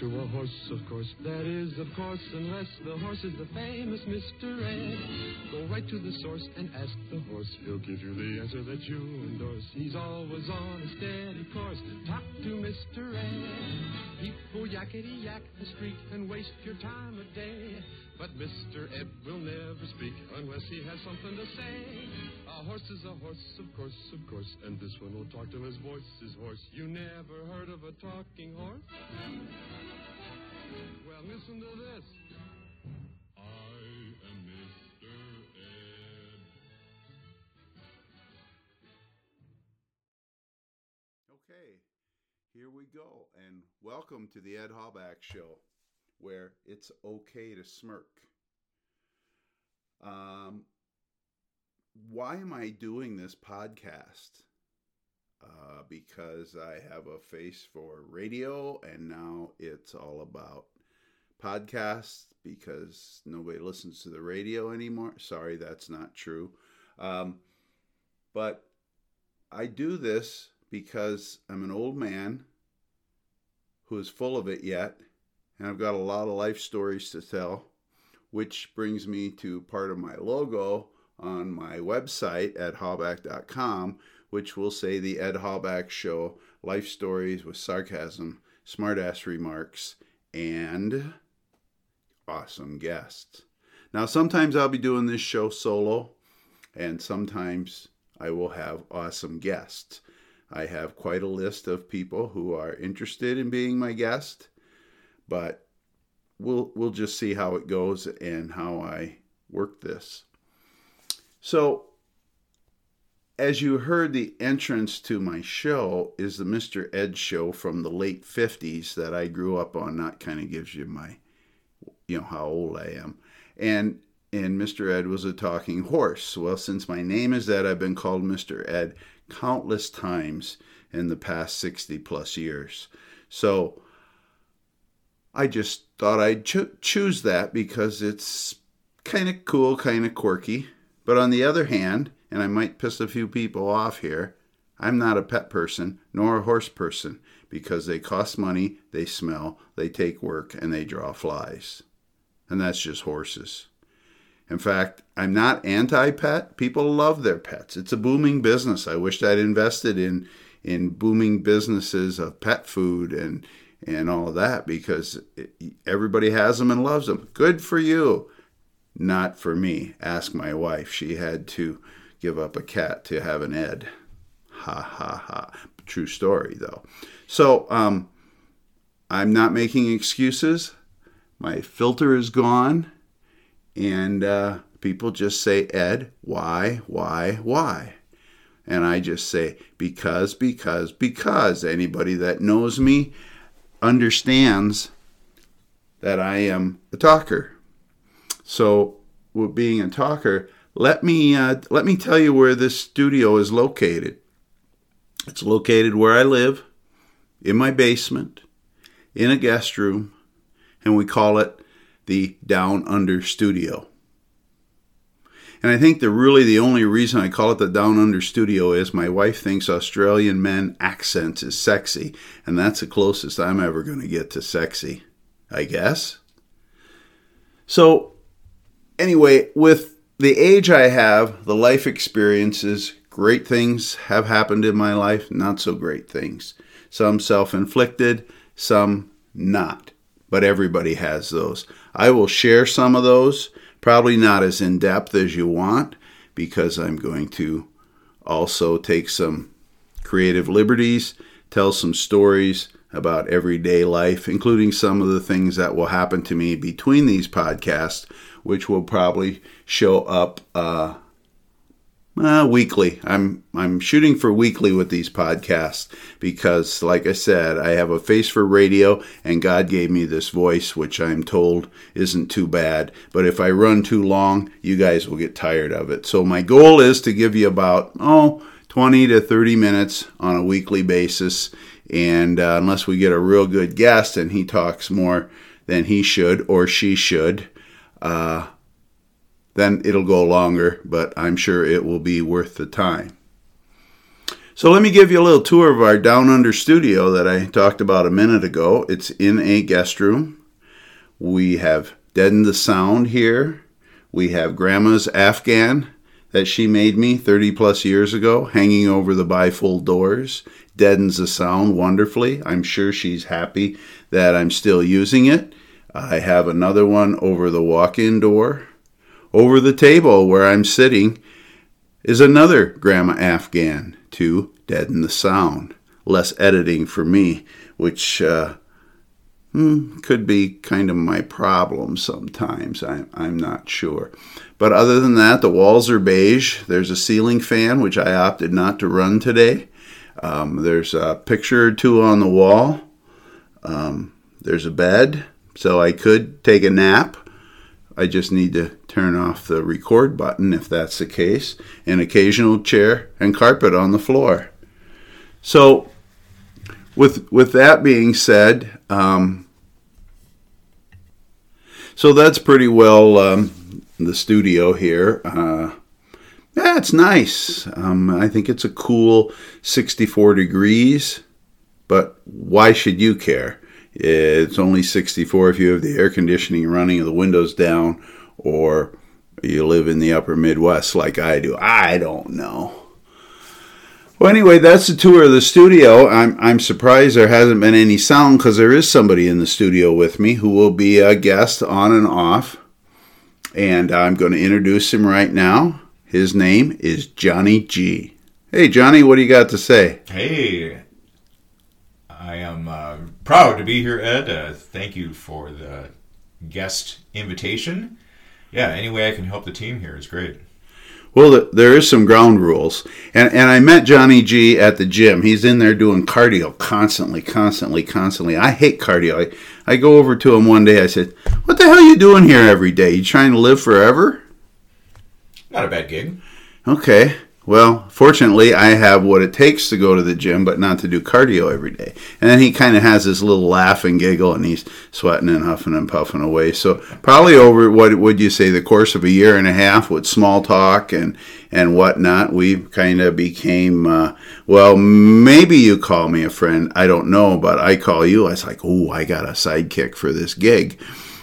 To a horse, of course, that is, of course, unless the horse is the famous Mr. Ed. Go right to the source and ask the horse. He'll give you the answer that you endorse. He's always on a steady course. Talk to Mr. Ed. People yakety yak the street and waste your time a day. But Mr. Ed will never speak unless he has something to say. A horse is a horse, of course, of course, and this one will talk till his voice is hoarse. You never heard of a talking horse? Well, listen to this. I am Mr. Ed. Okay, here we go, and welcome to the Ed Halbach Show, where it's okay to smirk. Um, why am I doing this podcast? Uh, because I have a face for radio, and now it's all about podcasts because nobody listens to the radio anymore. Sorry, that's not true. Um, but I do this because I'm an old man who is full of it yet, and I've got a lot of life stories to tell, which brings me to part of my logo on my website at halbach.com, which will say the Ed Halbach Show life stories with sarcasm, smartass remarks, and awesome guests. Now, sometimes I'll be doing this show solo, and sometimes I will have awesome guests. I have quite a list of people who are interested in being my guest, but we'll we'll just see how it goes and how I work this. So, as you heard, the entrance to my show is the Mr. Ed show from the late 50s that I grew up on. That kind of gives you my, you know, how old I am. And and Mr. Ed was a talking horse. Well, since my name is Ed, I've been called Mr. Ed countless times in the past 60 plus years. So I just thought I'd cho- choose that because it's kind of cool, kind of quirky. But on the other hand, and I might piss a few people off here, I'm not a pet person nor a horse person because they cost money, they smell, they take work, and they draw flies. And that's just horses. In fact, I'm not anti pet. People love their pets. It's a booming business. I wished I'd invested in in booming businesses of pet food and and all that because everybody has them and loves them. Good for you. Not for me. Ask my wife. She had to give up a cat to have an Ed. Ha ha ha. True story though. So um, I'm not making excuses. My filter is gone and uh, people just say, Ed, why, why, why? And I just say, because, because, because. Anybody that knows me understands that I am a talker. So, with being a talker, let me uh, let me tell you where this studio is located. It's located where I live, in my basement, in a guest room, and we call it the Down Under Studio. And I think the really the only reason I call it the Down Under Studio is my wife thinks Australian men accents is sexy, and that's the closest I'm ever going to get to sexy, I guess. So, anyway, with the age I have, the life experiences, great things have happened in my life, not so great things. Some self inflicted, some not. But everybody has those. I will share some of those, probably not as in depth as you want, because I'm going to also take some creative liberties, tell some stories about everyday life, including some of the things that will happen to me between these podcasts, which will probably show up uh, uh, weekly. I'm I'm shooting for weekly with these podcasts because, like I said, I have a face for radio, and God gave me this voice, which I'm told isn't too bad. But if I run too long, you guys will get tired of it. So my goal is to give you about oh 20 to 30 minutes on a weekly basis, and uh, unless we get a real good guest and he talks more than he should or she should. Uh, then it'll go longer, but I'm sure it will be worth the time. So let me give you a little tour of our Down Under studio that I talked about a minute ago. It's in a guest room. We have deadened the sound here. We have Grandma's Afghan that she made me 30 plus years ago hanging over the bifold doors. Deadens the sound wonderfully. I'm sure she's happy that I'm still using it. I have another one over the walk in door. Over the table where I'm sitting is another Grandma Afghan to deaden the sound. Less editing for me, which uh, hmm, could be kind of my problem sometimes. I, I'm not sure. But other than that, the walls are beige. There's a ceiling fan, which I opted not to run today. Um, there's a picture or two on the wall. Um, there's a bed, so I could take a nap. I just need to turn off the record button if that's the case. An occasional chair and carpet on the floor. So, with with that being said, um, so that's pretty well um, the studio here. Uh, yeah, it's nice. Um, I think it's a cool 64 degrees, but why should you care? It's only 64 if you have the air conditioning running and the windows down, or you live in the upper Midwest like I do. I don't know. Well, anyway, that's the tour of the studio. I'm, I'm surprised there hasn't been any sound because there is somebody in the studio with me who will be a guest on and off. And I'm going to introduce him right now. His name is Johnny G. Hey, Johnny, what do you got to say? Hey, I am uh, proud to be here, Ed. Uh, thank you for the guest invitation. Yeah, any way I can help the team here is great. Well, there is some ground rules, and and I met Johnny G at the gym. He's in there doing cardio constantly, constantly, constantly. I hate cardio. I, I go over to him one day. I said, "What the hell are you doing here every day? You trying to live forever?" Not a bad gig. Okay. Well, fortunately, I have what it takes to go to the gym, but not to do cardio every day. And then he kind of has this little laugh and giggle, and he's sweating and huffing and puffing away. So probably over what would you say the course of a year and a half with small talk and and whatnot, we kind of became uh, well. Maybe you call me a friend. I don't know, but I call you. I was like, oh, I got a sidekick for this gig.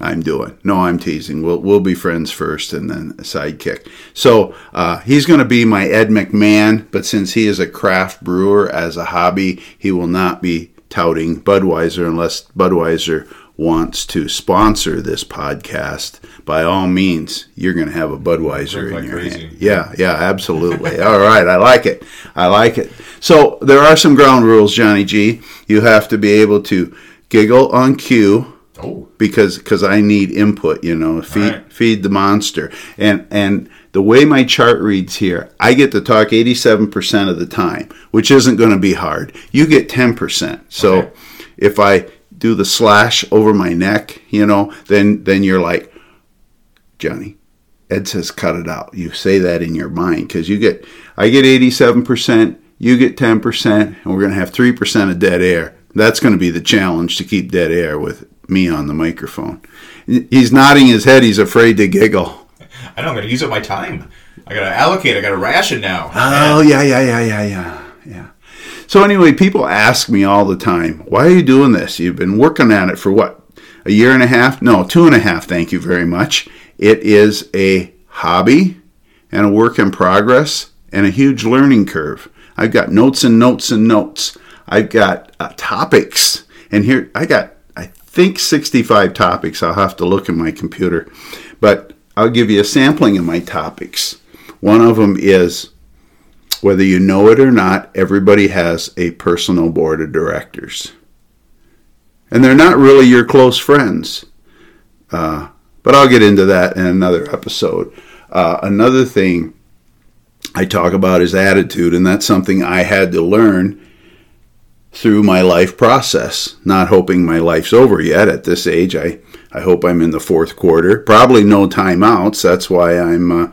I'm doing. No, I'm teasing. We'll we'll be friends first, and then a sidekick. So uh, he's going to be my Ed McMahon, but since he is a craft brewer as a hobby, he will not be touting Budweiser unless Budweiser wants to sponsor this podcast. By all means, you're going to have a Budweiser in your crazy. hand. Yeah, yeah, absolutely. all right, I like it. I like it. So there are some ground rules, Johnny G. You have to be able to giggle on cue Oh. Because because I need input, you know, feed right. feed the monster. And and the way my chart reads here, I get to talk 87% of the time, which isn't going to be hard. You get 10%. So Okay. if I do the slash over my neck, you know, then then you're like Johnny, Ed says cut it out. You say that in your mind cuz you get I get 87%, you get 10%, and we're going to have 3% of dead air. That's going to be the challenge to keep dead air with me on the microphone. He's nodding his head. He's afraid to giggle. I know I'm going to use up my time. I got to allocate. I got to ration now. Oh, yeah, yeah, yeah, yeah, yeah, yeah. So, anyway, people ask me all the time, why are you doing this? You've been working at it for what? A year and a half? No, two and a half, thank you very much. It is a hobby and a work in progress and a huge learning curve. I've got notes and notes and notes. I've got uh, topics. And here, I got think 65 topics. I'll have to look in my computer. But I'll give you a sampling of my topics. One of them is whether you know it or not, everybody has a personal board of directors. And they're not really your close friends. Uh, but I'll get into that in another episode. Uh, another thing I talk about is attitude, and that's something I had to learn through my life process. Not hoping my life's over yet at this age. I, I hope I'm in the fourth quarter. Probably no timeouts. That's why I'm, uh,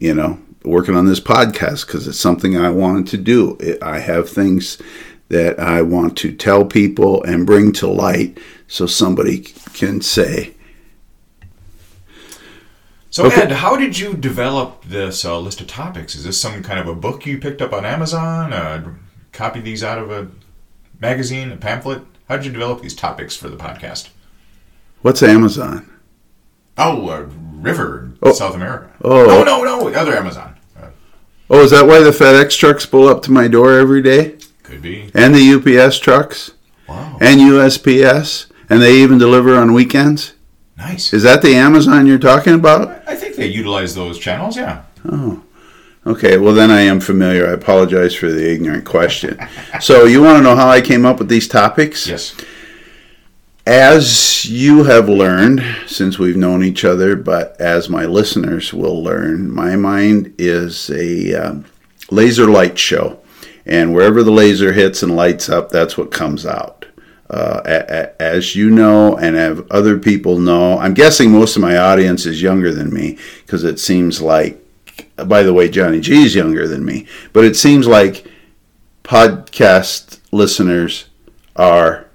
you know, working on this podcast because it's something I wanted to do. It, I have things that I want to tell people and bring to light so somebody can say, So, Okay. Ed, how did you develop this uh, list of topics? Is this some kind of a book you picked up on Amazon? Uh, copy these out of a magazine, a pamphlet? How did you develop these topics for the podcast? What's Amazon? Oh, a River, in Oh. South America. Oh. no, no, no, other Amazon. Uh, Oh, is that why the FedEx trucks pull up to my door every day? could be. And the UPS trucks? Wow, And USPS? And they even deliver on weekends? nice. Is that the Amazon you're talking about? I think they utilize those channels. Yeah. Oh. Okay, well then I am familiar. I apologize for the ignorant question. so you want to know how I came up with these topics? Yes. As you have learned since we've known each other, but as my listeners will learn, my mind is a um, laser light show. And wherever the laser hits and lights up, that's what comes out. Uh, a- a- as you know, and have other people know, I'm guessing most of my audience is younger than me because it seems like, by the way, Johnny G is younger than me, but it seems like podcast listeners are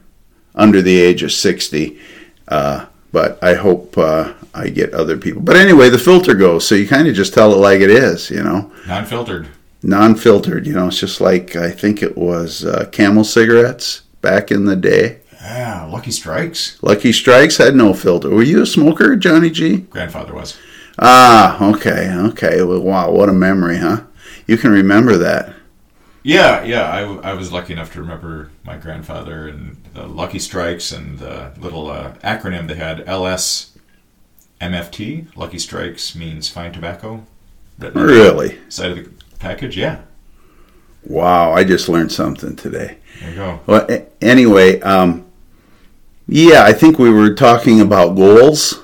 under the age of 60. Uh, but I hope uh, I get other people. But anyway, the filter goes, so you kind of just tell it like it is, you know, Non-filtered. non filtered. You know, it's just like I think it was uh, Camel cigarettes back in the day. Yeah, Lucky Strikes. Lucky Strikes had no filter. Were you a smoker, Johnny G? Grandfather was. Ah, okay, okay. Well, wow, what a memory, huh? You can remember that. Yeah, yeah. I, w- I was lucky enough to remember my grandfather and the Lucky Strikes and the little uh, acronym they had LS MFT. Lucky Strikes means fine tobacco. Written on the Really? Side of the package. Yeah. Wow, I just learned something today. There you go. Well, anyway, um, yeah, I think we were talking about goals.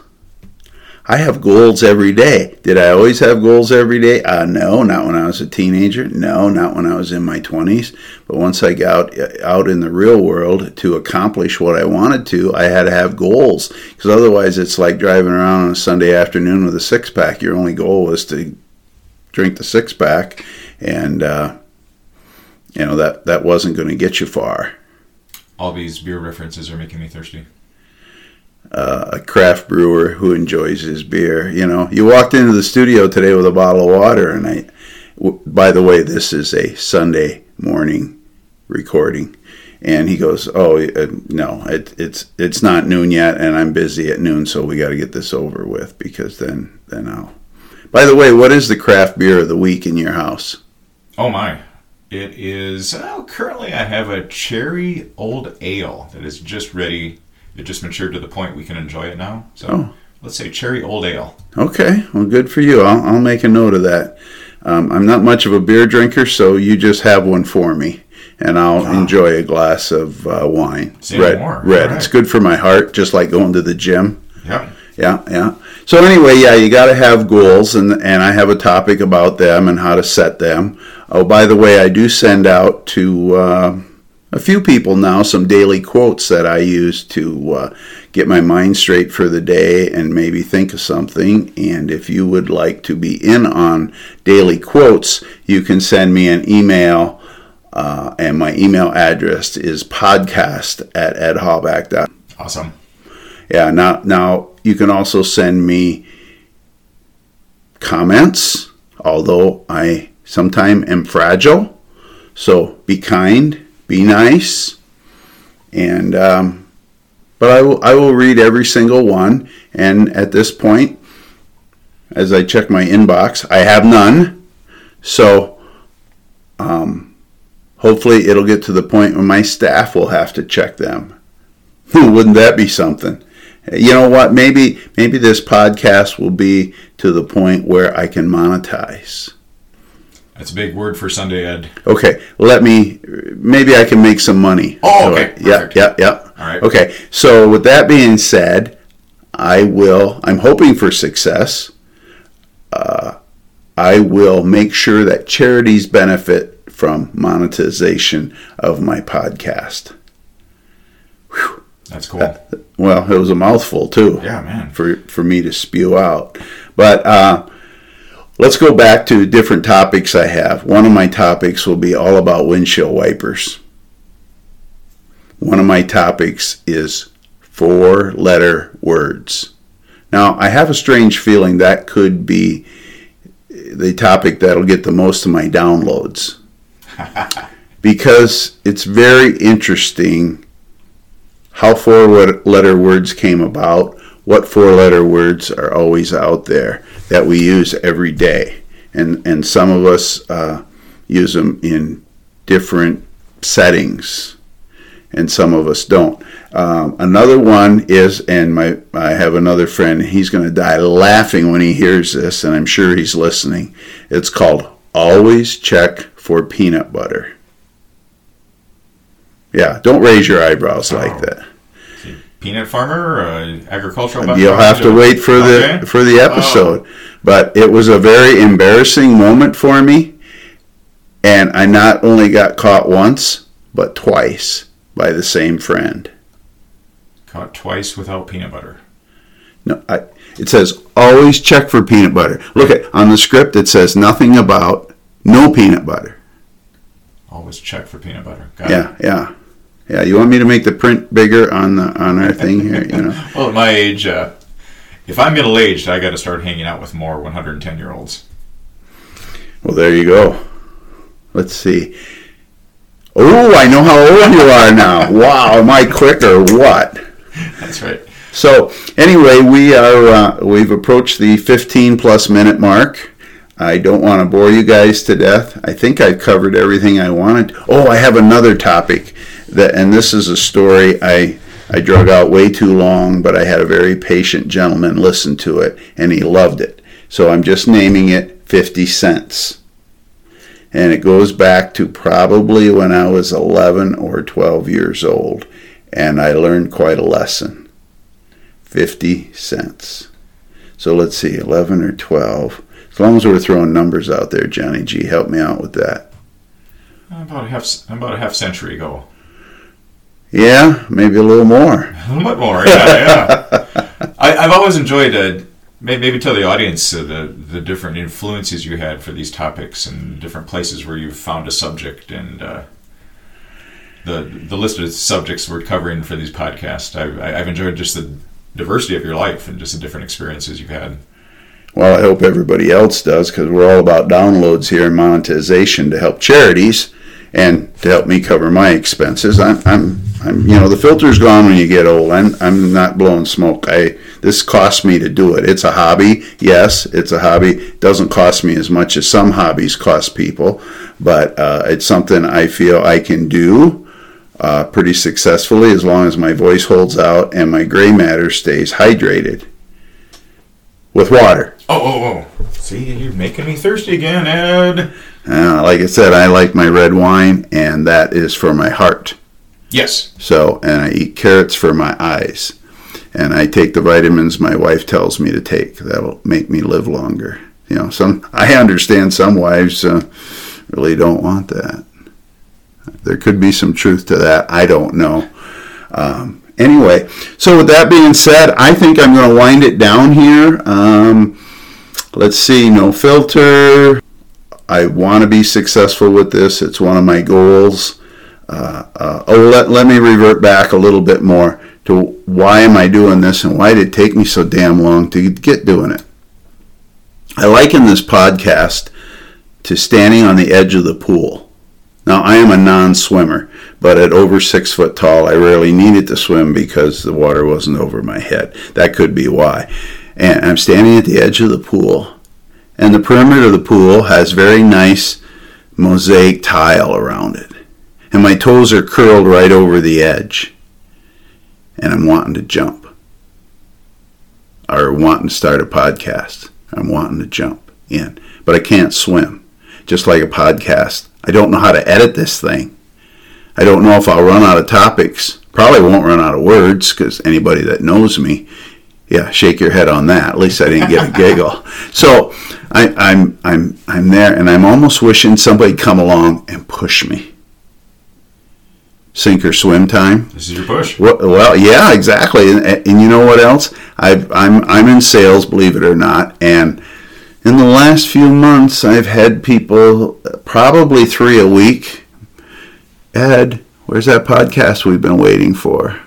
I have goals every day. Did I always have goals every day? Uh, no, not when I was a teenager. No, not when I was in my 20s. But once I got out, out in the real world to accomplish what I wanted to, I had to have goals. Because otherwise, it's like driving around on a Sunday afternoon with a six pack. Your only goal was to drink the six pack, and uh, you know that that wasn't going to get you far. All these beer references are making me thirsty. Uh, a craft brewer who enjoys his beer. You know, you walked into the studio today with a bottle of water, and I. W- by the way, this is a Sunday morning recording, and he goes, "Oh uh, no, it, it's it's not noon yet, and I'm busy at noon, so we got to get this over with because then then I'll." By the way, what is the craft beer of the week in your house? Oh my. It is. Oh, currently, I have a cherry old ale that is just ready. It just matured to the point we can enjoy it now. So Oh. let's say cherry old ale. Okay, well, good for you. I'll, I'll make a note of that. Um, I'm not much of a beer drinker, so you just have one for me, and I'll Ah. enjoy a glass of uh, wine. Say red, more. red. Right. It's good for my heart, just like going to the gym. Yeah, Yeah, yeah. So anyway, yeah, you got to have goals, and and I have a topic about them and how to set them. Oh, by the way, I do send out to uh, a few people now some daily quotes that I use to uh, get my mind straight for the day and maybe think of something. And if you would like to be in on daily quotes, you can send me an email. Uh, and my email address is podcast at edhalbach.com. Awesome. Yeah, now now you can also send me comments, although I sometimes am fragile. So be kind, be nice, and um, but I will I will read every single one. And at this point, as I check my inbox, I have none. So um, hopefully it'll get to the point where my staff will have to check them. Wouldn't that be something? You know what? Maybe maybe this podcast will be to the point where I can monetize. That's a big word for Sunday Ed. Okay, let me. Maybe I can make some money. Oh, okay, Yeah, yeah, yeah. All right. Okay, so with that being said, I will. I'm hoping for success. Uh, I will make sure that charities benefit from monetization of my podcast. That's cool. Well, it was a mouthful too. Yeah, man. For for me to spew out, but uh, let's go back to different topics I have. One of my topics will be all about windshield wipers. One of my topics is four letter words. Now, I have a strange feeling that could be the topic that'll get the most of my downloads because it's very interesting how four letter words came about, what four letter words are always out there that we use every day. And, and some of us uh, use them in different settings, and some of us don't. Um, another one is, and my I have another friend. He's going to die laughing when he hears this, and I'm sure he's listening. It's called "Always Check for Peanut Butter." Yeah, don't raise your eyebrows like that. Peanut farmer, uh, agricultural. You'll have to wait for the for the episode. Oh. But it was a very embarrassing moment for me, and I not only got caught once, but twice by the same friend. Caught twice without peanut butter. No, I, it says always check for peanut butter. Look at on the script. It says nothing about no peanut butter. Always check for peanut butter. Got yeah, it. yeah, yeah. You want me to make the print bigger on the on our thing here? You know. well, at my age, uh, if I'm middle aged, I got to start hanging out with more 110 year olds. Well, there you go. Let's see. Oh, I know how old you are now. Wow, am I quick or what? That's right. So anyway, we are uh, we've approached the 15 plus minute mark. I don't want to bore you guys to death. I think I've covered everything I wanted. Oh, I have another topic that, and this is a story I I drug out way too long, but I had a very patient gentleman listen to it, and he loved it. So I'm just naming it 50 cents and it goes back to probably when I was 11 or 12 years old, and I learned quite a lesson. 50 cents. So let's see, 11 or 12. As long as we're throwing numbers out there, Johnny G, help me out with that. About half, about a half century ago. Yeah, maybe a little more. A little bit more, yeah, yeah. I, have always enjoyed uh, maybe tell the audience uh, the the different influences you had for these topics and different places where you found a subject and uh, the the list of subjects we're covering for these podcasts. I, I've enjoyed just the diversity of your life and just the different experiences you've had. Well, I hope everybody else does because we're all about downloads here and monetization to help charities and to help me cover my expenses. I'm, I'm, I'm, you know, the filter's gone when you get old. I'm, I'm not blowing smoke. I, this costs me to do it. It's a hobby. Yes, it's a hobby. It doesn't cost me as much as some hobbies cost people, but uh, it's something I feel I can do uh, pretty successfully as long as my voice holds out and my gray matter stays hydrated with water. Oh, oh, oh. See, you're making me thirsty again, Ed. Uh, like I said, I like my red wine, and that is for my heart. Yes. So, and I eat carrots for my eyes. And I take the vitamins my wife tells me to take. That'll make me live longer. You know, some I understand some wives uh, really don't want that. There could be some truth to that. I don't know. Um, anyway, so with that being said, I think I'm going to wind it down here. Um, let's see, no filter. I want to be successful with this. It's one of my goals. Uh, uh, oh, let, let me revert back a little bit more to why am I doing this and why did it take me so damn long to get doing it. I liken this podcast to standing on the edge of the pool. Now, I am a non swimmer, but at over six foot tall, I rarely needed to swim because the water wasn't over my head. That could be why. And I'm standing at the edge of the pool and the perimeter of the pool has very nice mosaic tile around it. And my toes are curled right over the edge. And I'm wanting to jump. Or wanting to start a podcast. I'm wanting to jump in. But I can't swim. Just like a podcast. I don't know how to edit this thing. I don't know if I'll run out of topics. Probably won't run out of words because anybody that knows me, yeah, shake your head on that. At least I didn't get a giggle. So I, am I'm, I'm I'm there, and I'm almost wishing somebody come along and push me. Sink or swim time. This is your push. Well, well yeah, exactly. And, and you know what else? i am I'm, I'm in sales, believe it or not, and in the last few months, I've had people, probably three a week. Ed, where's that podcast we've been waiting for?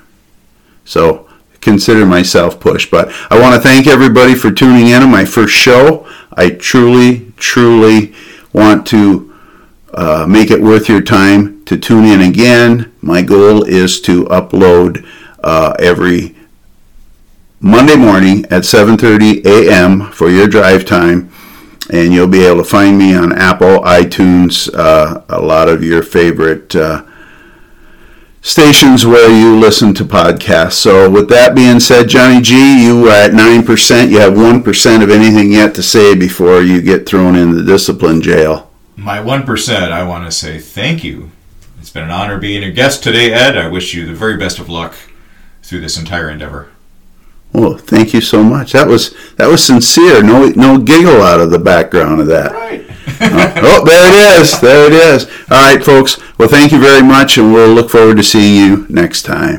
So consider myself pushed. But I want to thank everybody for tuning in on my first show. I truly, truly want to uh, make it worth your time to tune in again. My goal is to upload uh, every Monday morning at 7:30 a.m. for your drive time, and you'll be able to find me on Apple, iTunes, uh, a lot of your favorite uh, stations where you listen to podcasts. So, with that being said, Johnny G, you at nine percent. You have one percent of anything yet to say before you get thrown in the discipline jail. My 1%, I want to say thank you. It's been an honor being your guest today, Ed. I wish you the very best of luck through this entire endeavor. Well, thank you so much. That was that was sincere. No no giggle out of the background of that. Right. oh, there it is. There it is. All right, folks. Well, thank you very much, and we'll look forward to seeing you next time.